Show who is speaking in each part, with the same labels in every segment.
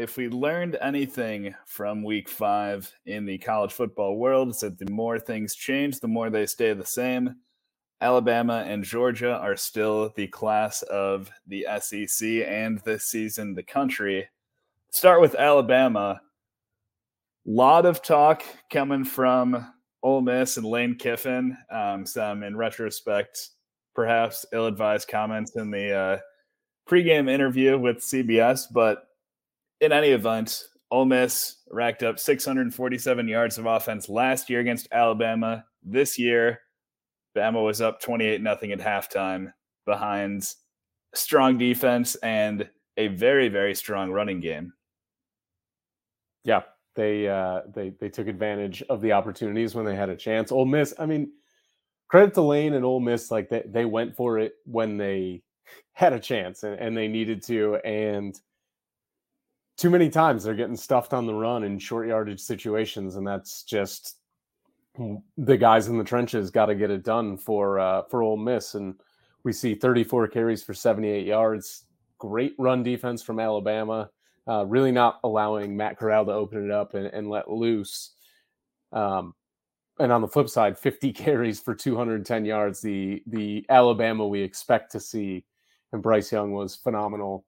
Speaker 1: If we learned anything from week five in the college football world, it's that the more things change, the more they stay the same. Alabama and Georgia are still the class of the SEC and this season the country. Start with Alabama. Lot of talk coming from Ole Miss and Lane Kiffin. Um, some, in retrospect, perhaps ill-advised comments in the uh, pregame interview with CBS. But in any event, Ole Miss racked up 647 yards of offense last year against Alabama. This year, Bama was up 28 nothing at halftime behind strong defense and a very very strong running game.
Speaker 2: Yeah, they uh, they they took advantage of the opportunities when they had a chance. Ole Miss, I mean, credit to Lane and Ole Miss, like they they went for it when they had a chance and, and they needed to. And too many times they're getting stuffed on the run in short yardage situations, and that's just the guys in the trenches got to get it done for uh, for Ole Miss. And we see 34 carries for 78 yards. Great run defense from Alabama. Uh, really not allowing Matt Corral to open it up and, and let loose. Um, and on the flip side, 50 carries for 210 yards. The the Alabama we expect to see and Bryce Young was phenomenal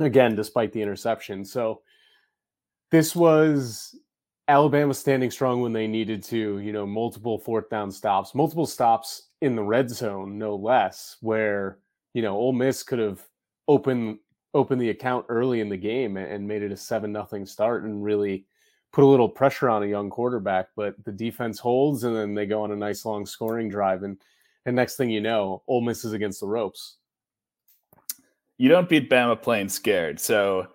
Speaker 2: again, despite the interception. So this was Alabama standing strong when they needed to, you know, multiple fourth down stops, multiple stops in the red zone, no less, where, you know, Ole Miss could have opened opened the account early in the game and made it a seven nothing start and really put a little pressure on a young quarterback. But the defense holds and then they go on a nice long scoring drive. And and next thing you know, Ole Miss is against the ropes
Speaker 1: you don't beat Bama playing scared. So,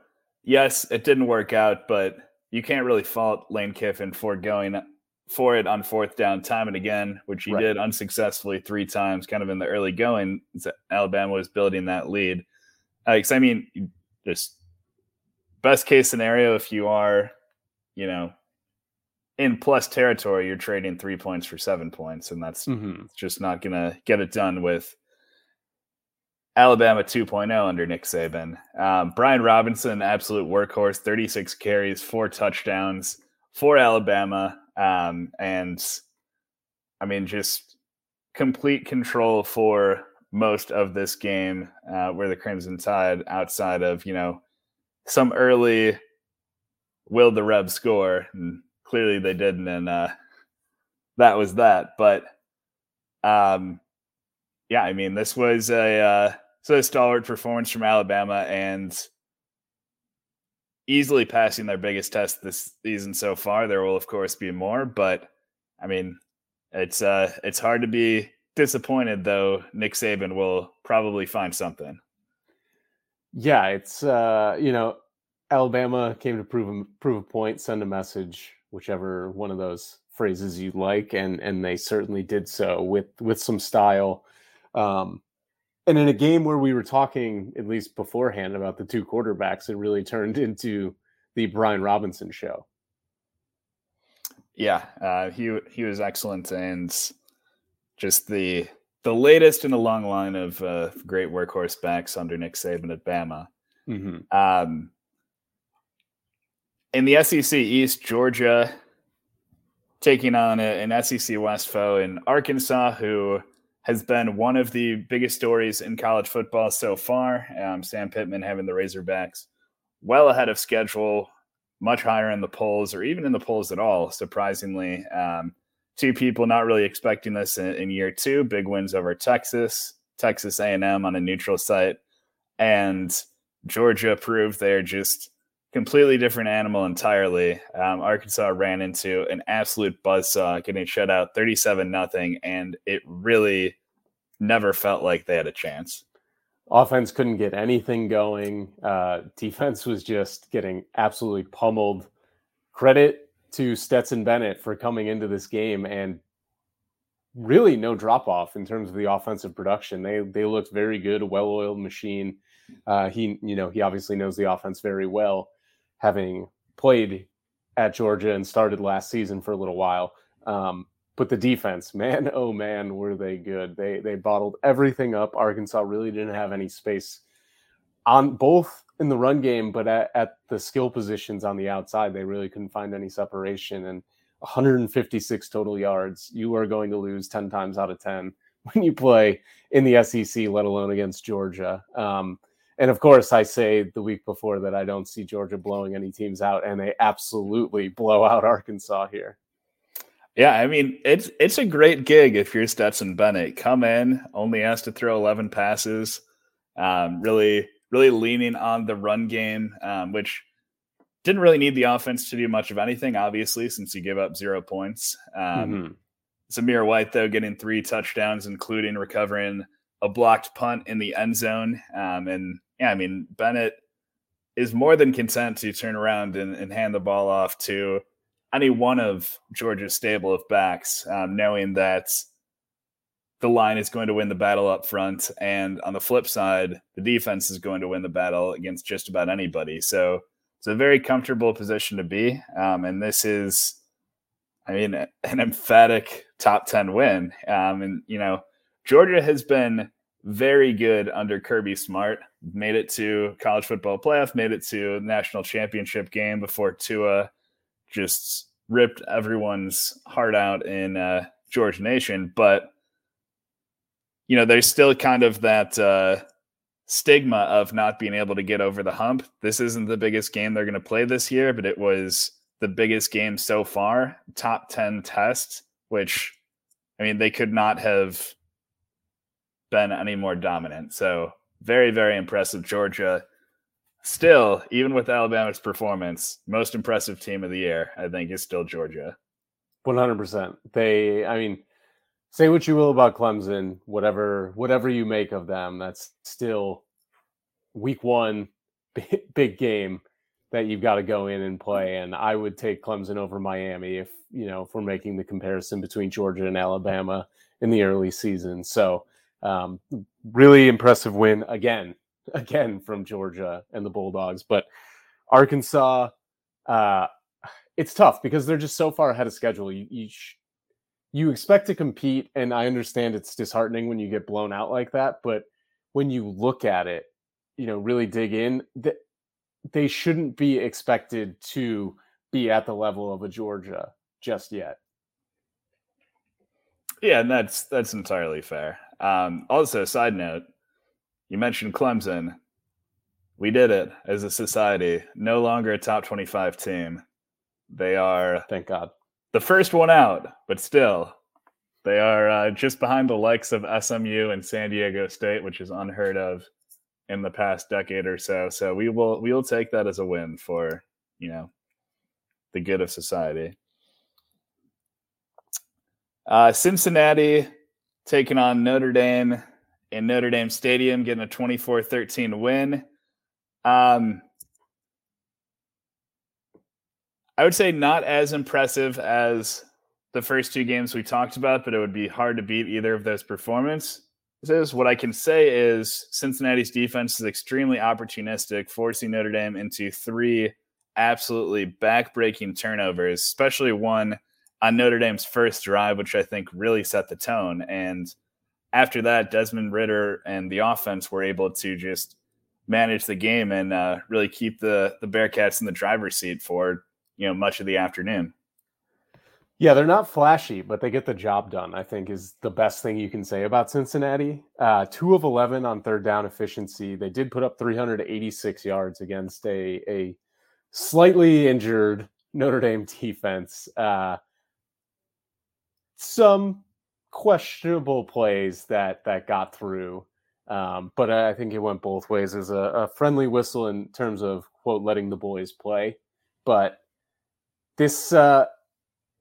Speaker 1: yes, it didn't work out, but you can't really fault Lane Kiffin for going for it on fourth down time and again, which he right. did unsuccessfully three times, kind of in the early going. Alabama was building that lead. Uh, I mean, just best case scenario, if you are, you know, in plus territory, you're trading three points for seven points, and that's mm-hmm. just not going to get it done with Alabama 2.0 under Nick Saban. Um, Brian Robinson, absolute workhorse, 36 carries, four touchdowns for Alabama. Um, and I mean, just complete control for most of this game uh, where the Crimson Tide, outside of, you know, some early will the Reb score. And clearly they didn't. And uh, that was that. But um, yeah, I mean, this was a. Uh, so stalwart performance from Alabama and easily passing their biggest test this season so far. There will of course be more, but I mean, it's uh it's hard to be disappointed though. Nick Saban will probably find something.
Speaker 2: Yeah, it's uh, you know, Alabama came to prove a, prove a point, send a message, whichever one of those phrases you like, and and they certainly did so with with some style. Um, and in a game where we were talking at least beforehand about the two quarterbacks, it really turned into the Brian Robinson show.
Speaker 1: Yeah, uh, he he was excellent, and just the the latest in a long line of uh, great workhorse backs under Nick Saban at Bama. Mm-hmm. Um, in the SEC East, Georgia taking on a, an SEC West foe in Arkansas, who has been one of the biggest stories in college football so far. Um, Sam Pittman having the Razorbacks well ahead of schedule, much higher in the polls, or even in the polls at all. Surprisingly, um, two people not really expecting this in, in, year two. Big wins over Texas, Texas A&M on a neutral site, and Georgia proved they're just completely different animal entirely. Um, Arkansas ran into an absolute buzzsaw, getting shut out 37 nothing, and it really never felt like they had a chance.
Speaker 2: Offense couldn't get anything going. Uh, defense was just getting absolutely pummeled. Credit to Stetson Bennett for coming into this game and really no drop off in terms of the offensive production. They they looked very good, a well oiled machine. Uh, he you know he obviously knows the offense very well having played at Georgia and started last season for a little while. Um, but the defense, man, oh man, were they good? They they bottled everything up. Arkansas really didn't have any space on both in the run game, but at, at, the skill positions on the outside, they really couldn't find any separation. And 156 total yards, you are going to lose 10 times out of 10 when you play in the SEC, let alone against Georgia. Um, and of course, I say the week before that I don't see Georgia blowing any teams out, and they absolutely blow out Arkansas here.
Speaker 1: Yeah, I mean it's it's a great gig if you're Stetson Bennett. Come in, only has to throw 11 passes. Um, really, really leaning on the run game, um, which didn't really need the offense to do much of anything, obviously, since you give up zero points. Um, mm-hmm. Zamir White, though, getting three touchdowns, including recovering a blocked punt in the end zone. Um, and yeah, I mean, Bennett is more than content to turn around and, and hand the ball off to any one of Georgia's stable of backs, um, knowing that the line is going to win the battle up front. And on the flip side, the defense is going to win the battle against just about anybody. So it's a very comfortable position to be. Um, and this is, I mean, an emphatic top 10 win. Um, and, you know, Georgia has been very good under Kirby Smart. Made it to college football playoff, made it to national championship game before Tua just ripped everyone's heart out in uh, Nation. But you know, there's still kind of that uh, stigma of not being able to get over the hump. This isn't the biggest game they're going to play this year, but it was the biggest game so far, top 10 test, which I mean, they could not have been any more dominant. So, very, very impressive, Georgia. Still, even with Alabama's performance, most impressive team of the year, I think, is still Georgia.
Speaker 2: 100%. They, I mean, say what you will about Clemson, whatever whatever you make of them, that's still week one big game that you've got to go in and play. And I would take Clemson over Miami if you know if we're making the comparison between Georgia and Alabama in the early season. So um, really impressive win again, again from Georgia and the Bulldogs. But Arkansas, uh, it's tough because they're just so far ahead of schedule. You, you sh- you expect to compete and i understand it's disheartening when you get blown out like that but when you look at it you know really dig in that they shouldn't be expected to be at the level of a georgia just yet
Speaker 1: yeah and that's that's entirely fair um, also side note you mentioned clemson we did it as a society no longer a top 25 team they are
Speaker 2: thank god
Speaker 1: the first one out, but still, they are uh, just behind the likes of SMU and San Diego State, which is unheard of in the past decade or so. So we will we will take that as a win for you know the good of society. Uh, Cincinnati taking on Notre Dame in Notre Dame Stadium, getting a 24-13 win. Um, I would say not as impressive as the first two games we talked about, but it would be hard to beat either of those performances. What I can say is Cincinnati's defense is extremely opportunistic, forcing Notre Dame into three absolutely backbreaking turnovers, especially one on Notre Dame's first drive, which I think really set the tone. And after that, Desmond Ridder and the offense were able to just manage the game and uh, really keep the the Bearcats in the driver's seat for you know much of the afternoon.
Speaker 2: Yeah, they're not flashy, but they get the job done. I think is the best thing you can say about Cincinnati. Uh, two of eleven on third down efficiency. They did put up 386 yards against a a slightly injured Notre Dame defense. Uh, some questionable plays that that got through, um, but I think it went both ways as a, a friendly whistle in terms of quote letting the boys play, but this uh,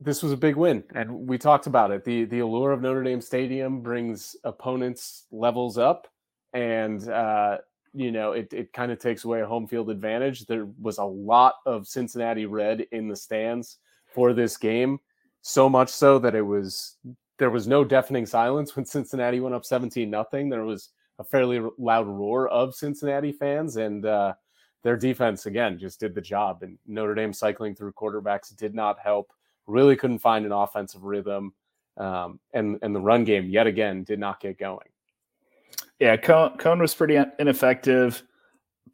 Speaker 2: this was a big win, and we talked about it. the The allure of Notre Dame Stadium brings opponents' levels up, and uh, you know it it kind of takes away a home field advantage. There was a lot of Cincinnati red in the stands for this game, so much so that it was there was no deafening silence when Cincinnati went up seventeen nothing. There was a fairly loud roar of Cincinnati fans, and uh, their defense again just did the job. And Notre Dame cycling through quarterbacks did not help. Really couldn't find an offensive rhythm, um, and and the run game yet again did not get going.
Speaker 1: Yeah, Cone, Coan was pretty ineffective.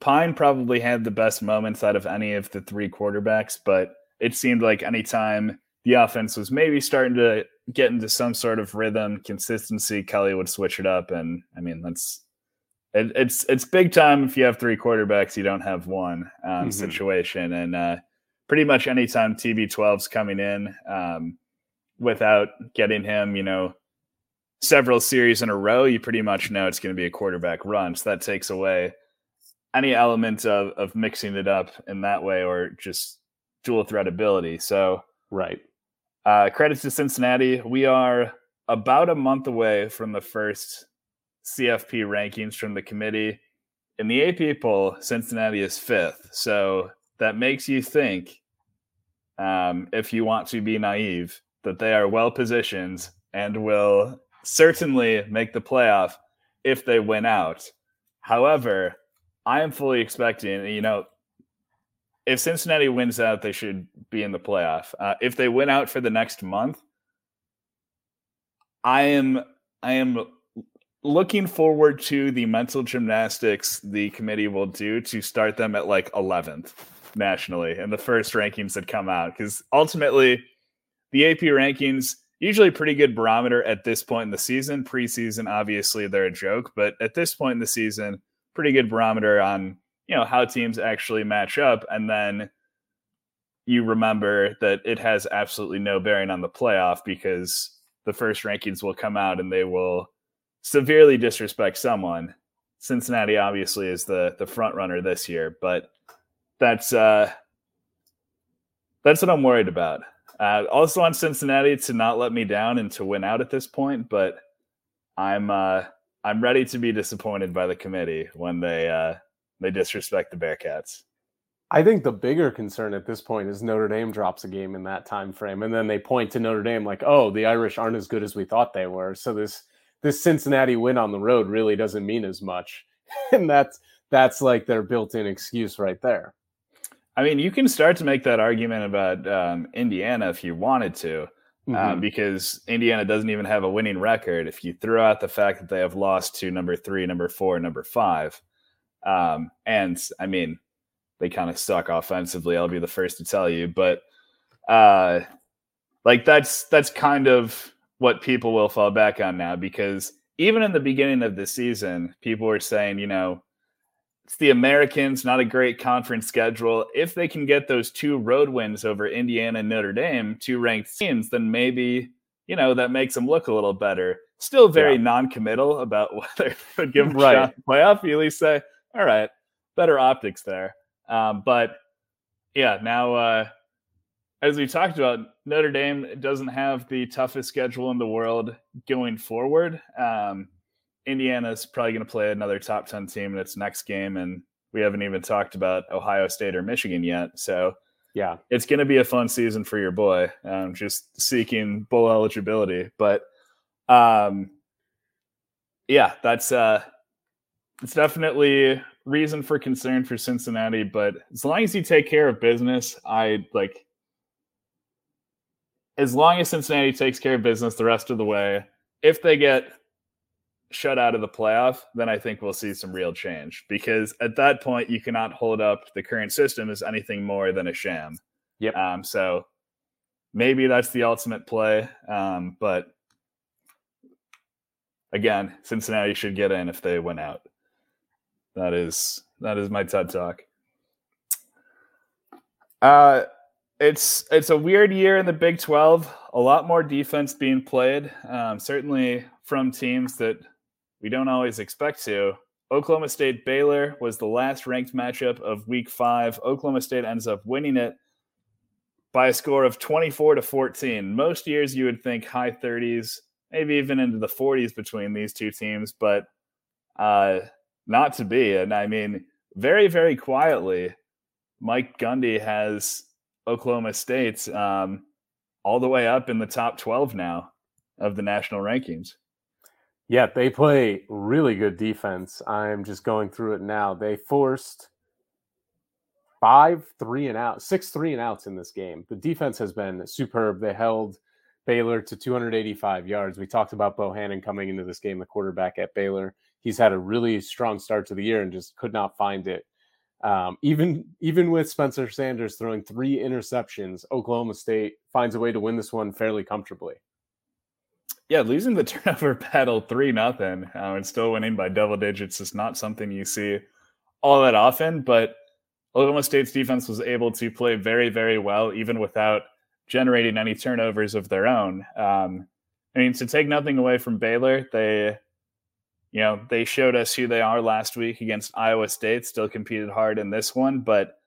Speaker 1: Pyne probably had the best moments out of any of the three quarterbacks, but it seemed like anytime the offense was maybe starting to get into some sort of rhythm, consistency, Kelly would switch it up. And I mean, that's it, it's it's big time if you have three quarterbacks, you don't have one um, mm-hmm. situation. And uh, pretty much anytime TB12's coming in um, without getting him, you know, several series in a row, you pretty much know it's going to be a quarterback run. So that takes away any element of of mixing it up in that way or just dual threat ability. So
Speaker 2: right.
Speaker 1: Uh, credits to Cincinnati. We are about a month away from the first CFP rankings from the committee. In the AP poll, Cincinnati is fifth. So that makes you think, um, if you want to be naive, that they are well positioned and will certainly make the playoff if they win out. However, I am fully expecting, you know, if Cincinnati wins out, they should be in the playoff. Uh, if they win out for the next month, I am I am looking forward to the mental gymnastics the committee will do to start them at like 11th nationally in the first rankings that come out because ultimately the AP rankings usually pretty good barometer at this point in the season. Preseason, obviously, they're a joke, but at this point in the season, pretty good barometer on you know how teams actually match up and then you remember that it has absolutely no bearing on the playoff because the first rankings will come out and they will severely disrespect someone. Cincinnati obviously is the the front runner this year but that's uh that's what i'm worried about. Uh, also on cincinnati to not let me down and to win out at this point but i'm uh i'm ready to be disappointed by the committee when they uh they disrespect the Bearcats.
Speaker 2: I think the bigger concern at this point is Notre Dame drops a game in that time frame, and then they point to Notre Dame like, "Oh, the Irish aren't as good as we thought they were." So this this Cincinnati win on the road really doesn't mean as much, and that's that's like their built-in excuse right there.
Speaker 1: I mean, you can start to make that argument about um, Indiana if you wanted to, uh, mm-hmm. because Indiana doesn't even have a winning record. If you throw out the fact that they have lost to number three, number four, number five, um, and I mean, they kind of suck offensively. I'll be the first to tell you, but uh, like that's that's kind of what people will fall back on now because even in the beginning of the season, people were saying, you know, it's the Americans, not a great conference schedule. If they can get those two road wins over Indiana and Notre Dame, two ranked teams, then maybe you know that makes them look a little better. Still very yeah. non-committal about whether they would give them right. a shot playoff. You at least say, all right, better optics there. Um, but yeah, now uh, as we talked about, Notre Dame doesn't have the toughest schedule in the world going forward. Um, Indiana's probably going to play another top 10 team in its next game. And we haven't even talked about Ohio State or Michigan yet. So,
Speaker 2: yeah,
Speaker 1: it's going to be a fun season for your boy. Um, just seeking bowl eligibility. But, um, yeah, that's uh, it's definitely reason for concern for Cincinnati, but as long as you take care of business, I like as long as Cincinnati takes care of business the rest of the way, if they get shut out of the playoff, then I think we'll see some real change because at that point you cannot hold up the current system as anything more than a sham.
Speaker 2: Yep.
Speaker 1: Um, so maybe that's the ultimate play. Um, but again, Cincinnati should get in if they win out. That is that is my TED talk. Uh it's it's a weird year in the Big 12. A lot more defense being played, um, certainly from teams that we don't always expect to. Oklahoma State Baylor was the last ranked matchup of Week Five. Oklahoma State ends up winning it by a score of 24 to 14. Most years you would think high 30s, maybe even into the 40s between these two teams, but uh, not to be. And I mean, very, very quietly, Mike Gundy has Oklahoma State um, all the way up in the top 12 now of the national rankings.
Speaker 2: Yeah, they play really good defense. I'm just going through it now. They forced five three and out, six three and outs in this game. The defense has been superb. They held Baylor to 285 yards. We talked about Bohanon coming into this game, the quarterback at Baylor he's had a really strong start to the year and just could not find it Um, even even with Spencer Sanders throwing three interceptions, Oklahoma State finds a way to win this one fairly comfortably.
Speaker 1: Yeah, losing the turnover battle three nothing uh, and still winning by double digits is not something you see all that often. But Oklahoma State's defense was able to play very, very well, even without generating any turnovers of their own. Um, I mean, to take nothing away from Baylor, they you know, they showed us who they are last week against Iowa State, still competed hard in this one. But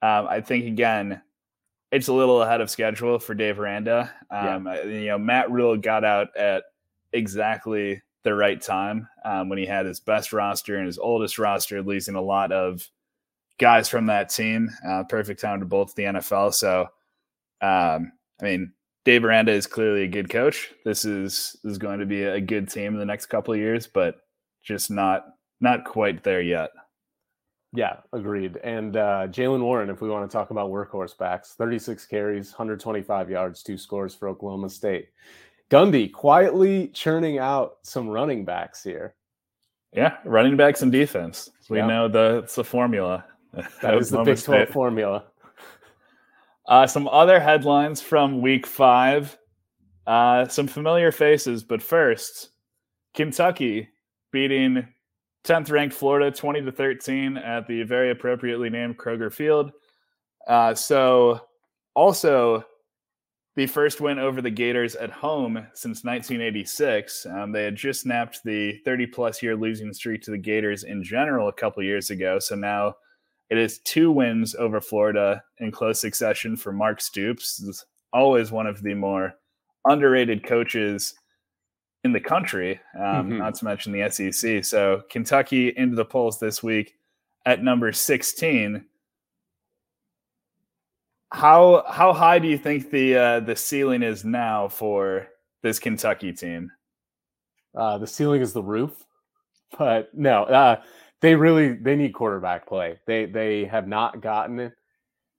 Speaker 1: um, I think, again, it's a little ahead of schedule for Dave Aranda. Um, yeah. You know, Matt Rhule got out at exactly the right time um, when he had his best roster and his oldest roster, losing a lot of guys from that team. Uh, perfect time to bolt the NFL. So, um, I mean, Dave Aranda is clearly a good coach. This is is going to be a good team in the next couple of years, but just not not quite there yet.
Speaker 2: Yeah, agreed. And uh, Jaylen Warren, if we want to talk about workhorse backs, 36 carries, 125 yards, two scores for Oklahoma State. Gundy quietly churning out some running backs here.
Speaker 1: Yeah, running backs and defense. We yeah. know the it's the formula.
Speaker 2: That is the Big 12 formula.
Speaker 1: Uh, some other headlines from week five. Uh, some familiar faces, but first, Kentucky beating 10th ranked Florida 20 to 13 at the very appropriately named Kroger Field. Uh, so, also the first win over the Gators at home since 1986. Um, they had just snapped the 30 plus year losing streak to the Gators in general a couple years ago. So now it is two wins over Florida in close succession for Mark Stoops. Is always one of the more underrated coaches in the country, um, mm-hmm. not to mention the SEC. So Kentucky into the polls this week at number 16. How how high do you think the uh, the ceiling is now for this Kentucky team?
Speaker 2: Uh, the ceiling is the roof, but no. Uh, they really they need quarterback play. They they have not gotten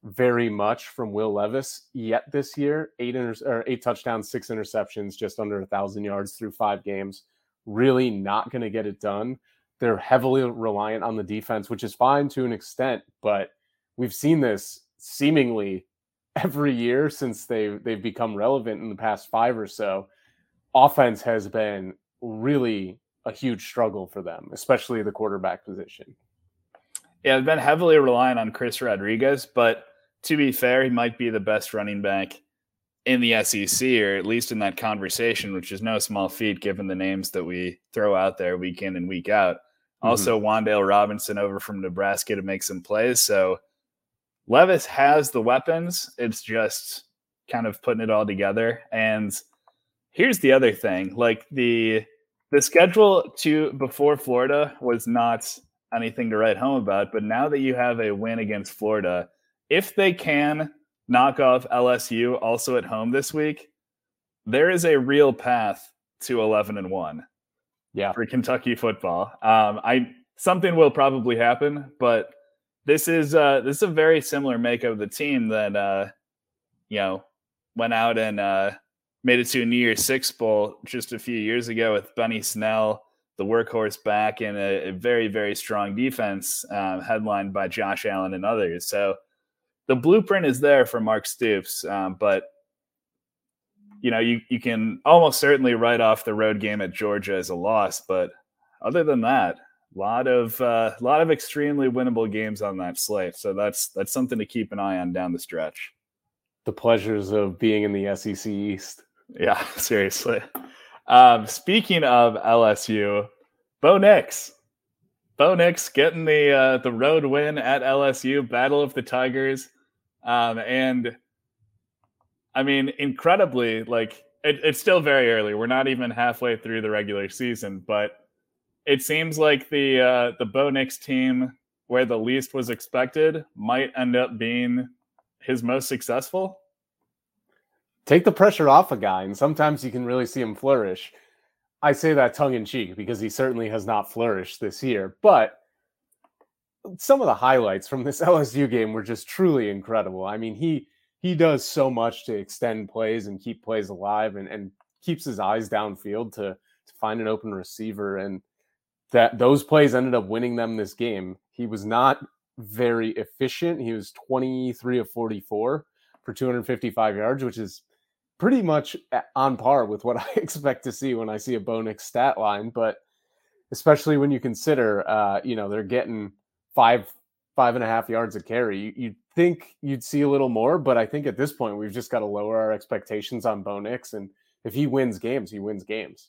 Speaker 2: very much from Will Levis yet this year. Eight inter- or eight touchdowns, six interceptions, just under a thousand yards through five games. Really not going to get it done. They're heavily reliant on the defense, which is fine to an extent, but we've seen this seemingly every year since they they've become relevant in the past five or so. Offense has been really a huge struggle for them, especially the quarterback position.
Speaker 1: Yeah, I've been heavily relying on Chris Rodriguez, but to be fair, he might be the best running back in the SEC, or at least in that conversation, which is no small feat given the names that we throw out there week in and week out. Mm-hmm. Also, Wan'Dale Robinson over from Nebraska to make some plays. So Levis has the weapons. It's just kind of putting it all together. And here's the other thing like the the schedule to before Florida was not anything to write home about. But now that you have a win against Florida, if they can knock off LSU also at home this week, there is a real path to 11 and 1.
Speaker 2: Yeah.
Speaker 1: For Kentucky football. Um, I something will probably happen, but this is uh this is a very similar makeup of the team that uh you know went out and uh made it to a New Year's Six Bowl just a few years ago with Benny Snell, the workhorse back, and a, a very, very strong defense um, headlined by Josh Allen and others. So the blueprint is there for Mark Stoops, um, but you know you you can almost certainly write off the road game at Georgia as a loss, but other than that, a lot of a uh, lot of extremely winnable games on that slate. So that's that's something to keep an eye on down the stretch.
Speaker 2: The pleasures of being in the SEC East.
Speaker 1: Yeah, seriously. Um, speaking of LSU, Bo Nix. Bo Nix getting the uh, the road win at LSU, Battle of the Tigers. Um, and I mean, incredibly, like it, it's still very early. We're not even halfway through the regular season, but it seems like the uh, the Bo Nix team, where the least was expected, might end up being his most successful
Speaker 2: take the pressure off a guy, and sometimes you can really see him flourish. I say that tongue in cheek because he certainly has not flourished this year, but some of the highlights from this LSU game were just truly incredible. I mean, he he does so much to extend plays and keep plays alive and, and keeps his eyes downfield to, to find an open receiver. And that those plays ended up winning them this game. He was not very efficient. He was 23 of 44 for 255 yards, which is pretty much on par with what I expect to see when I see a Bo Nix stat line. But especially when you consider, uh, you know, they're getting five, five and a half yards of carry. You, you'd think you'd see a little more, but I think at this point we've just got to lower our expectations on Bo. And if he wins games, he wins games.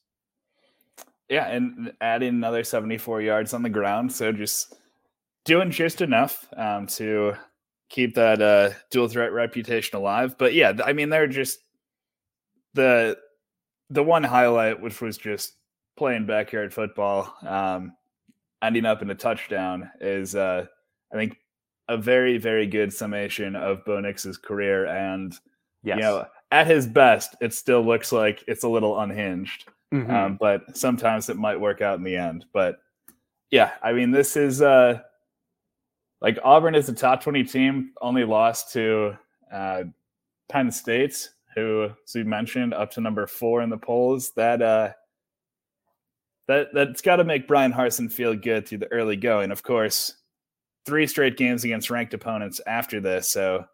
Speaker 1: Yeah, and adding another 74 yards on the ground. So just doing just enough um, to keep that uh, dual threat reputation alive. But yeah, I mean, they're just the the one highlight, which was just playing backyard football, um, ending up in a touchdown, is uh, I think a very very good summation of Bo Nix's career. And yes. you know, at his best, it still looks like it's a little unhinged. Mm-hmm. Um, but sometimes it might work out in the end. But yeah, I mean, this is uh, like Auburn is a top 20 team, only lost to uh, Penn State, who, as you mentioned, up to number four in the polls. That uh, that that's got to make Bryan Harsin feel good through the early going. Of course, three straight games against ranked opponents after this, so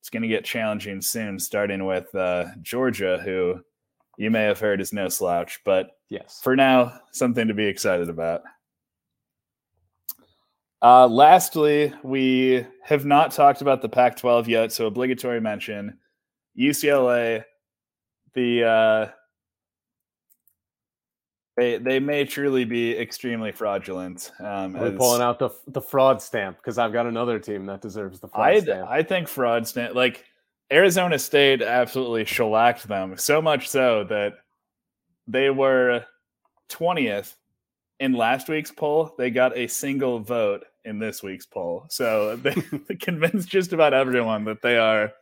Speaker 1: it's going to get challenging soon. Starting with uh, Georgia, who you may have heard is no slouch, but
Speaker 2: yes,
Speaker 1: for now, something to be excited about. Uh, lastly, we have not talked about the Pac 12 yet, so obligatory mention UCLA, the uh, they they may truly be extremely fraudulent. Um,
Speaker 2: We're pulling out the the fraud stamp because I've got another team that deserves the fraud
Speaker 1: I,
Speaker 2: stamp.
Speaker 1: I think fraud stamp like Arizona State absolutely shellacked them so much so that they were twentieth in last week's poll, they got a single vote in this week's poll. So they, convinced just about everyone that they are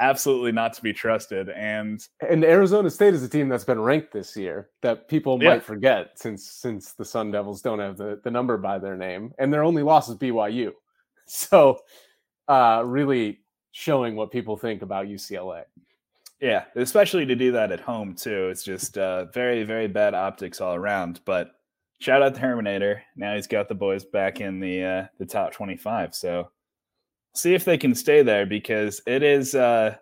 Speaker 1: absolutely not to be trusted. And
Speaker 2: and Arizona State is a team that's been ranked this year that people yeah. might forget since since the Sun Devils don't have the, the number by their name and their only loss is BYU. So uh really showing what people think about UCLA.
Speaker 1: Yeah, especially to do that at home too. It's just uh, very, very bad optics all around. But shout out Terminator. Now he's got the boys back in the uh, the top 25. So see if they can stay there because it is uh,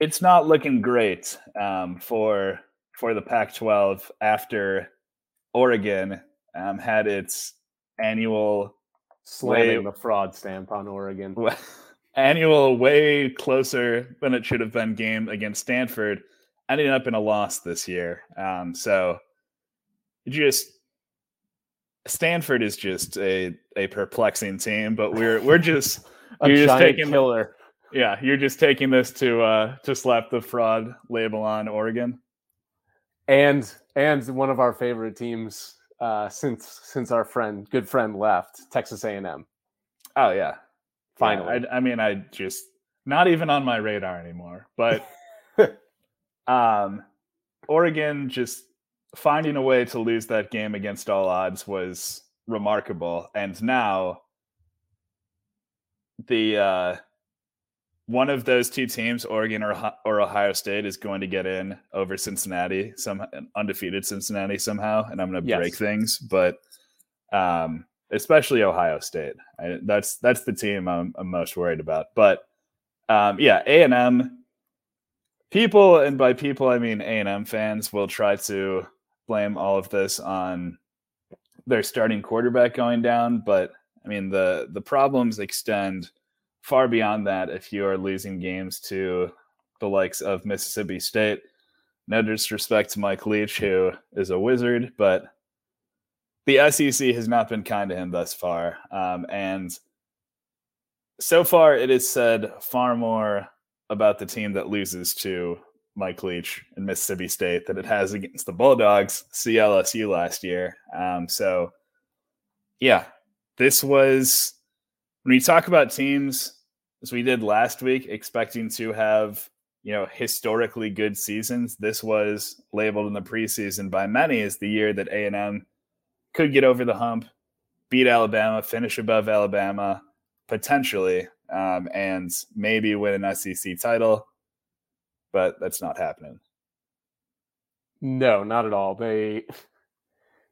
Speaker 1: it's not looking great um, for for the Pac-12 after Oregon um, had its annual
Speaker 2: slamming way, the fraud stamp on Oregon.
Speaker 1: annual way closer than it should have been game against Stanford, ending up in a loss this year. Um, so just Stanford is just a a perplexing team, but we're we're just
Speaker 2: you're just taking killer.
Speaker 1: Yeah, you're just taking this to uh to slap the fraud label on Oregon.
Speaker 2: And and one of our favorite teams uh since since our friend good friend left, Texas A&M.
Speaker 1: Oh yeah. Finally. Yeah, I, I mean I just not even on my radar anymore, but um Oregon just finding a way to lose that game against all odds was remarkable. And now the uh, one of those two teams, Oregon or, or Ohio State, is going to get in over Cincinnati, some undefeated Cincinnati somehow, and I'm going to yes. break things. But um, especially Ohio State, I, that's that's the team I'm, I'm most worried about. But um, yeah, A and M people, and by people I mean A and M fans, will try to blame all of this on their starting quarterback going down, but I mean the the problems extend far beyond that if you are losing games to the likes of Mississippi State. No disrespect to Mike Leach, who is a wizard, but the SEC has not been kind to him thus far. Um, and so far, it is said far more about the team that loses to Mike Leach and Mississippi State that it has against the Bulldogs, CLSU last year. Um, so, yeah, this was when we talk about teams as we did last week, expecting to have you know historically good seasons. This was labeled in the preseason by many as the year that A and M could get over the hump, beat Alabama, finish above Alabama, potentially, um, and maybe win an SEC title but that's not happening.
Speaker 2: No, not at all. They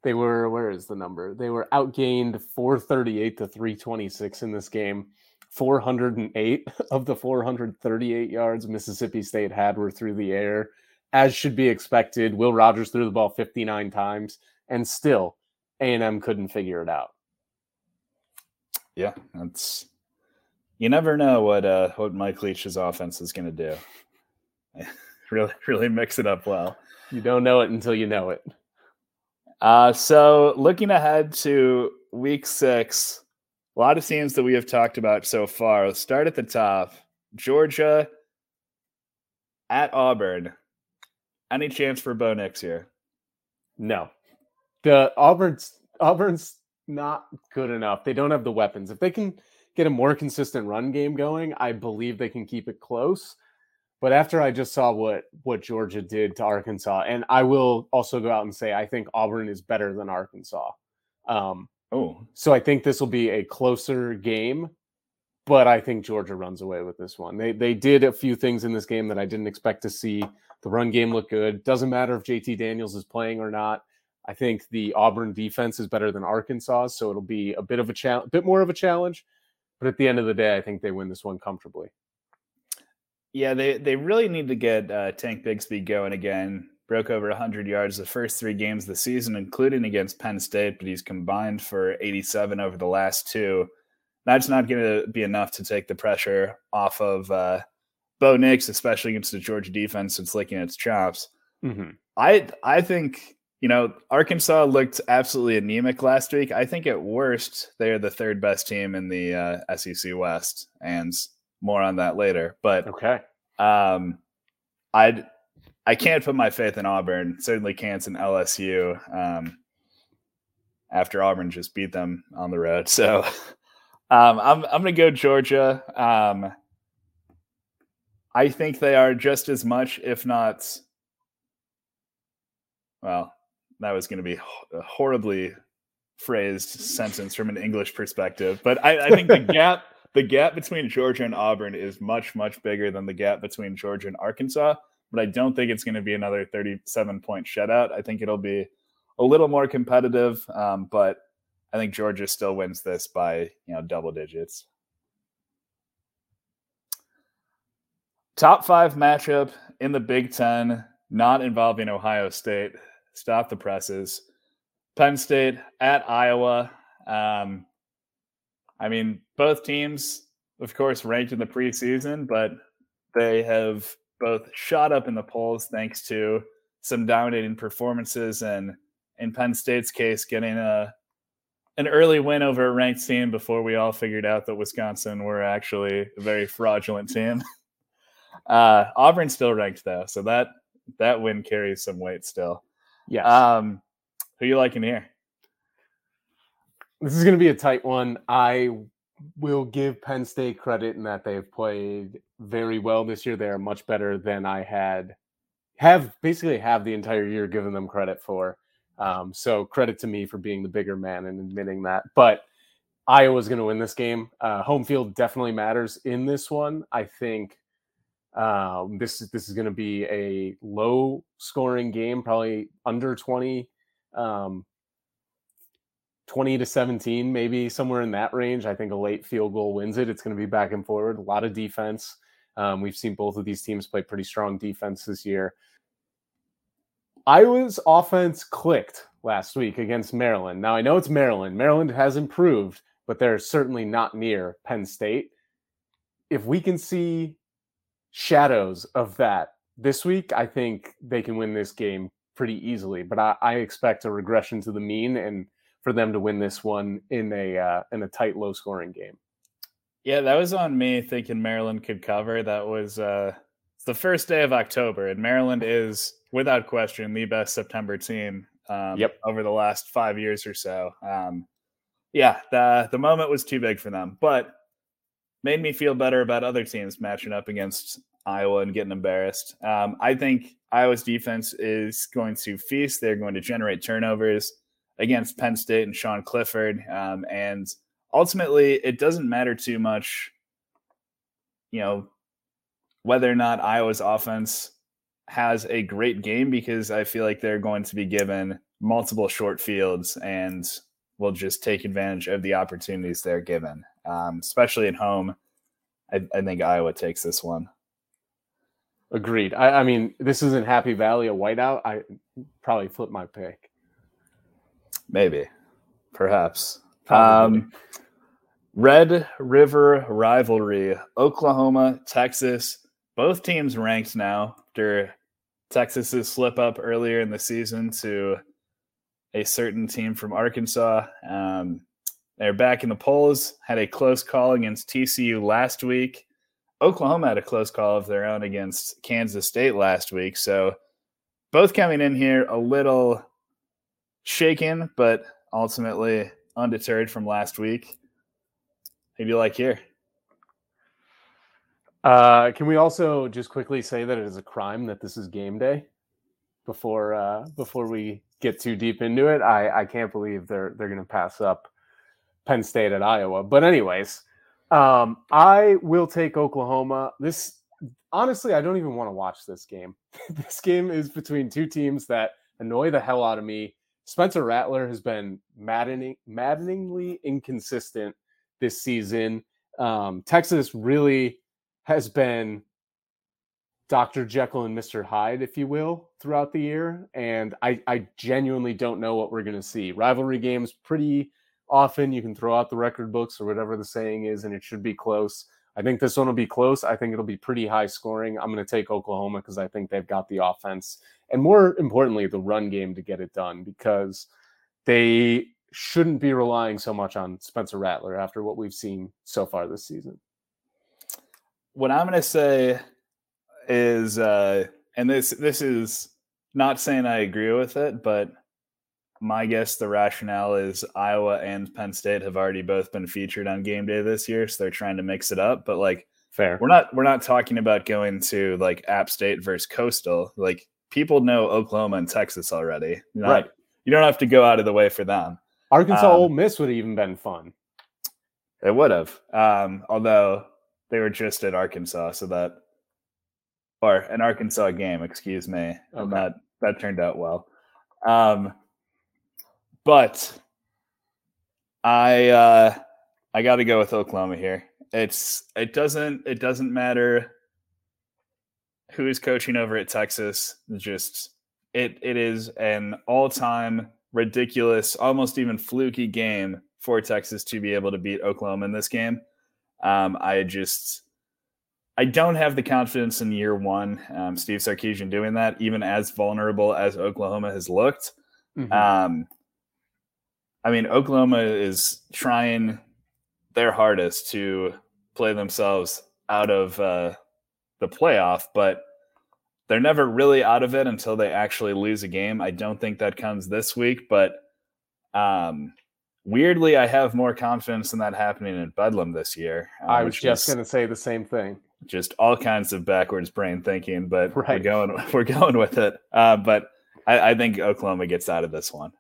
Speaker 2: They were where is the number? They were outgained 438 to 326 in this game. 408 of the 438 yards Mississippi State had were through the air, as should be expected. Will Rogers threw the ball 59 times, and still A&M couldn't figure it out.
Speaker 1: Yeah, that's you never know what uh, what Mike Leach's offense is going to do. really, really mix it up well.
Speaker 2: You don't know it until you know it.
Speaker 1: Uh, so looking ahead to week six, a lot of teams that we have talked about so far. Let's start at the top. Georgia at Auburn. Any chance for Bo Nix here?
Speaker 2: No. The Auburn's Auburn's not good enough. They don't have the weapons. If they can get a more consistent run game going, I believe they can keep it close. But after I just saw what what Georgia did to Arkansas, and I will also go out and say I think Auburn is better than Arkansas. Um,
Speaker 1: oh,
Speaker 2: so I think this will be a closer game, but I think Georgia runs away with this one. They they did a few things in this game that I didn't expect to see. The run game looked good. Doesn't matter if JT Daniels is playing or not. I think the Auburn defense is better than Arkansas, so it'll be a bit of a challenge, bit more of a challenge. But at the end of the day, I think they win this one comfortably.
Speaker 1: Yeah, they they really need to get uh, Tank Bigsby going again. Broke over 100 yards the first three games of the season, including against Penn State, but he's combined for 87 over the last two. That's not going to be enough to take the pressure off of uh, Bo Nix, especially against the Georgia defense that's licking its chops.
Speaker 2: Mm-hmm.
Speaker 1: I I think you know Arkansas looked absolutely anemic last week. I think at worst they are the third best team in the uh, SEC West, and more on that later. But
Speaker 2: okay,
Speaker 1: um, I I can't put my faith in Auburn. Certainly can't in LSU. Um, after Auburn just beat them on the road, so um, I'm I'm gonna go Georgia. Um, I think they are just as much, if not. Well, that was going to be a horribly phrased sentence from an English perspective, but I, I think the gap the gap between Georgia and Auburn is much, much bigger than the gap between Georgia and Arkansas. But I don't think it's going to be another 37 point shutout. I think it'll be a little more competitive, um, but I think Georgia still wins this by you know double digits. Top five matchup in the Big Ten, not involving Ohio State. Stop the presses. Penn State at Iowa. Um, I mean, both teams, of course, ranked in the preseason, but they have both shot up in the polls thanks to some dominating performances and in Penn State's case, getting a an early win over a ranked team before we all figured out that Wisconsin were actually a very fraudulent team. Uh, Auburn's still ranked though, so that that win carries some weight still.
Speaker 2: Yeah.
Speaker 1: Um, who you liking here?
Speaker 2: This is going to be a tight one. I will give Penn State credit in that they've played very well this year. They are much better than I had have basically have the entire year given them credit for. Um, so credit to me for being the bigger man and admitting that. But Iowa's going to win this game. Uh, home field definitely matters in this one. I think um, this is this is going to be a low scoring game, probably under twenty. Um, 20 to 17, maybe somewhere in that range. I think a late field goal wins it. It's going to be back and forward, a lot of defense. Um, we've seen both of these teams play pretty strong defense this year. Iowa's offense clicked last week against Maryland. Now, I know it's Maryland. Maryland has improved, but they're certainly not near Penn State. If we can see shadows of that this week, I think they can win this game pretty easily. But I, I expect a regression to the mean and for them to win this one in a uh, in a tight, low scoring game.
Speaker 1: Yeah, that was on me thinking Maryland could cover. That was uh, the first day of October, and Maryland is without question the best September team. Um,
Speaker 2: yep.
Speaker 1: over the last five years or so. Um, yeah, the the moment was too big for them, but made me feel better about other teams matching up against Iowa and getting embarrassed. Um, I think Iowa's defense is going to feast. They're going to generate turnovers against Penn State and Sean Clifford. Um, and ultimately, it doesn't matter too much, you know, whether or not Iowa's offense has a great game because I feel like they're going to be given multiple short fields and will just take advantage of the opportunities they're given, um, especially at home. I, I, think Iowa takes this one.
Speaker 2: Agreed. I, I, mean, this isn't Happy Valley a whiteout. I probably flip my pick.
Speaker 1: Maybe, perhaps. Um, Red River rivalry: Oklahoma, Texas. Both teams ranked now after Texas's slip up earlier in the season to a certain team from Arkansas. Um, they're back in the polls. Had a close call against TCU last week. Oklahoma had a close call of their own against Kansas State last week. So both coming in here a little shaken, but ultimately undeterred from last week. Who do you like here?
Speaker 2: Uh, can we also just quickly say that it is a crime that this is game day before uh, before we get too deep into it? I, I can't believe they're they're going to pass up Penn State at Iowa. But anyways, um, I will take Oklahoma. This honestly, I don't even want to watch this game. this game is between two teams that annoy the hell out of me. Spencer Rattler has been maddening, maddeningly inconsistent this season. Um, Texas really has been Dr. Jekyll and Mr. Hyde, if you will, throughout the year. And I, I genuinely don't know what we're going to see. Rivalry games, pretty often you can throw out the record books or whatever the saying is, and it should be close. I think this one will be close. I think it'll be pretty high scoring. I'm going to take Oklahoma because I think they've got the offense and more importantly, the run game to get it done because they shouldn't be relying so much on Spencer Rattler after what we've seen so far this season.
Speaker 1: What I'm going to say is, uh, and this this is not saying I agree with it, but my guess the rationale is Iowa and Penn State have already both been featured on game day this year, so they're trying to mix it up. But like,
Speaker 2: fair,
Speaker 1: we're not we're not talking about going to like App State versus Coastal. Like, people know Oklahoma and Texas already,
Speaker 2: not, right?
Speaker 1: You don't have to go out of the way for them.
Speaker 2: Arkansas um, Ole Miss would have even been fun.
Speaker 1: It would have, um, although they were just at Arkansas, so that or an Arkansas game, excuse me, okay. and that that turned out well. Um, but I uh, I got to go with Oklahoma here. It's it doesn't it doesn't matter who is coaching over at Texas. Just it it is an all time ridiculous, almost even fluky game for Texas to be able to beat Oklahoma in this game. Um, I just I don't have the confidence in year one, um, Steve Sarkisian doing that, even as vulnerable as Oklahoma has looked. Mm-hmm. Um, I mean, Oklahoma is trying their hardest to play themselves out of uh, the playoff, but they're never really out of it until they actually lose a game. I don't think that comes this week, but um, weirdly, I have more confidence in that happening in Bedlam this year.
Speaker 2: Uh, I was just going to say the same thing.
Speaker 1: Just all kinds of backwards brain thinking, but right. we're going we're going with it. Uh, but I, I think Oklahoma gets out of this one.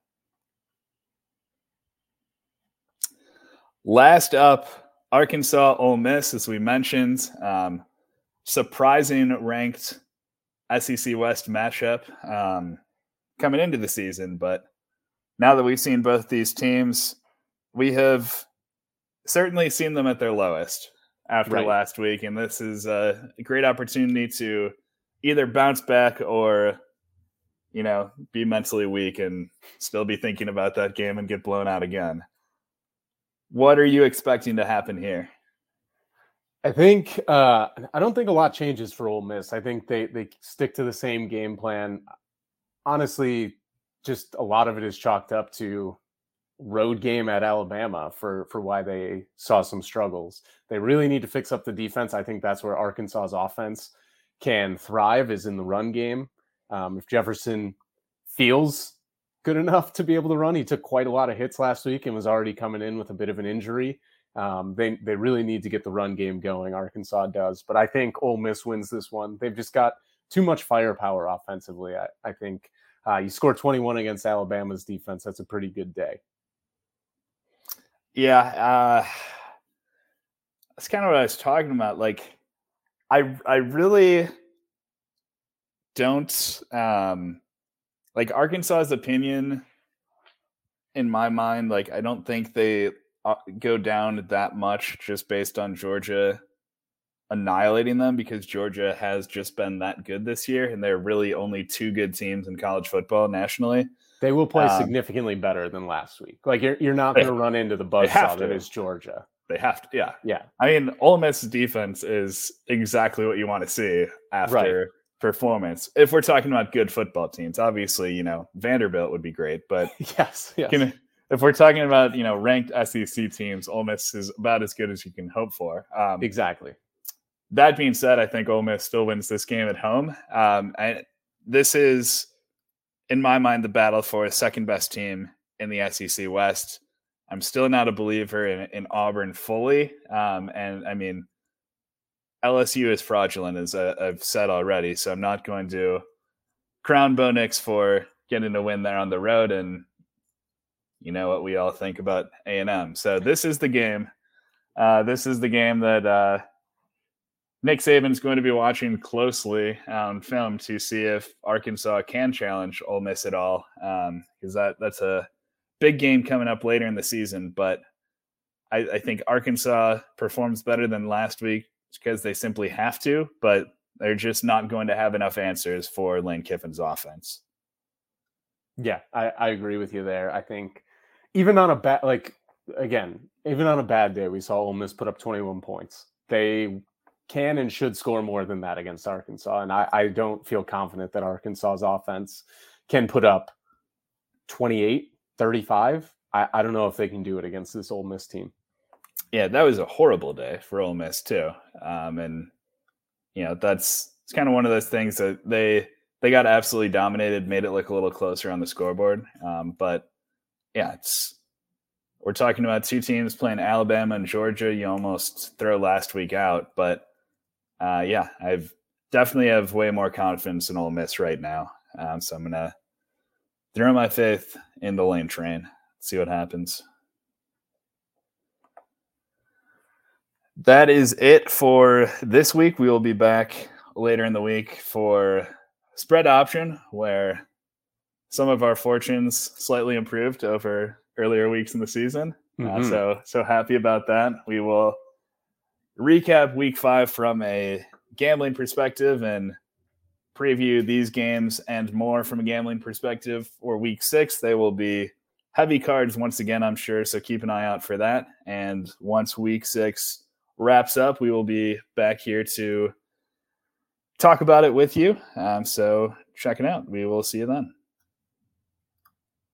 Speaker 1: Last up, Arkansas Ole Miss, as we mentioned, um, surprising ranked SEC West matchup um, coming into the season. But now that we've seen both these teams, we have certainly seen them at their lowest after right. last week. And this is a great opportunity to either bounce back or, you know, be mentally weak and still be thinking about that game and get blown out again. What are you expecting to happen here?
Speaker 2: I think uh, I don't think a lot changes for Ole Miss. I think they they stick to the same game plan. Honestly, just a lot of it is chalked up to road game at Alabama for for why they saw some struggles. They really need to fix up the defense. I think that's where Arkansas's offense can thrive is in the run game. Um, if Jefferson feels good enough to be able to run. He took quite a lot of hits last week and was already coming in with a bit of an injury. Um, they they really need to get the run game going. Arkansas does, but I think Ole Miss wins this one. They've just got too much firepower offensively. I, I think uh, you score 21 against Alabama's defense. That's a pretty good day.
Speaker 1: Yeah, uh, that's kind of what I was talking about. Like, I I really don't um, like Arkansas's opinion in my mind. Like I don't think they uh, go down that much just based on Georgia annihilating them because Georgia has just been that good this year, and they're really only two good teams in college football nationally.
Speaker 2: They will play um, significantly better than last week. Like you're you're not going to run into the buzzsaw that is Georgia.
Speaker 1: They have to, yeah,
Speaker 2: yeah.
Speaker 1: I mean, Ole Miss's defense is exactly what you want to see after. Performance. If we're talking about good football teams, obviously, you know, Vanderbilt would be great, but
Speaker 2: yes, yes.
Speaker 1: Can, if we're talking about you know ranked SEC teams, Ole Miss is about as good as you can hope for.
Speaker 2: Um, exactly.
Speaker 1: That being said, I think Ole Miss still wins this game at home. Um, I, this is, in my mind, the battle for a second best team in the SEC West. I'm still not a believer in, in Auburn fully. Um, and I mean, LSU is fraudulent, as I, have said already. So I'm not going to crown Bo Nix for getting a win there on the road. And you know what we all think about A&M. So this is the game. Uh, this is the game that uh, Nick Saban's going to be watching closely on film to see if Arkansas can challenge Ole Miss at all, because um, that that's a big game coming up later in the season. But I, I think Arkansas performs better than last week because they simply have to, but they're just not going to have enough answers for Lane Kiffin's offense.
Speaker 2: Yeah, I, I agree with you there. I think even on a bad, like again, even on a bad day, we saw Ole Miss put up 21 points. They can and should score more than that against Arkansas. And I, I don't feel confident that Arkansas's offense can put up 28, 35. I, I don't know if they can do it against this Ole Miss team.
Speaker 1: Yeah, that was a horrible day for Ole Miss too. Um, and you know, that's it's kind of one of those things that they they got absolutely dominated, made it look a little closer on the scoreboard. Um, but yeah, it's we're talking about two teams playing Alabama and Georgia. You almost throw last week out, but uh, yeah, I've definitely have way more confidence in Ole Miss right now. Um, so I'm gonna throw my faith in the lane train. See what happens. That is it for this week. We will be back later in the week for spread option, where some of our fortunes slightly improved over earlier weeks in the season. Uh, mm-hmm. Uh, so so happy about that. We will recap week five from a gambling perspective and preview these games and more from a gambling perspective for week six. They will be heavy cards once again, I'm sure. So keep an eye out for that. And once week six wraps up, we will be back here to talk about it with you. Um, so check it out. We will see you then.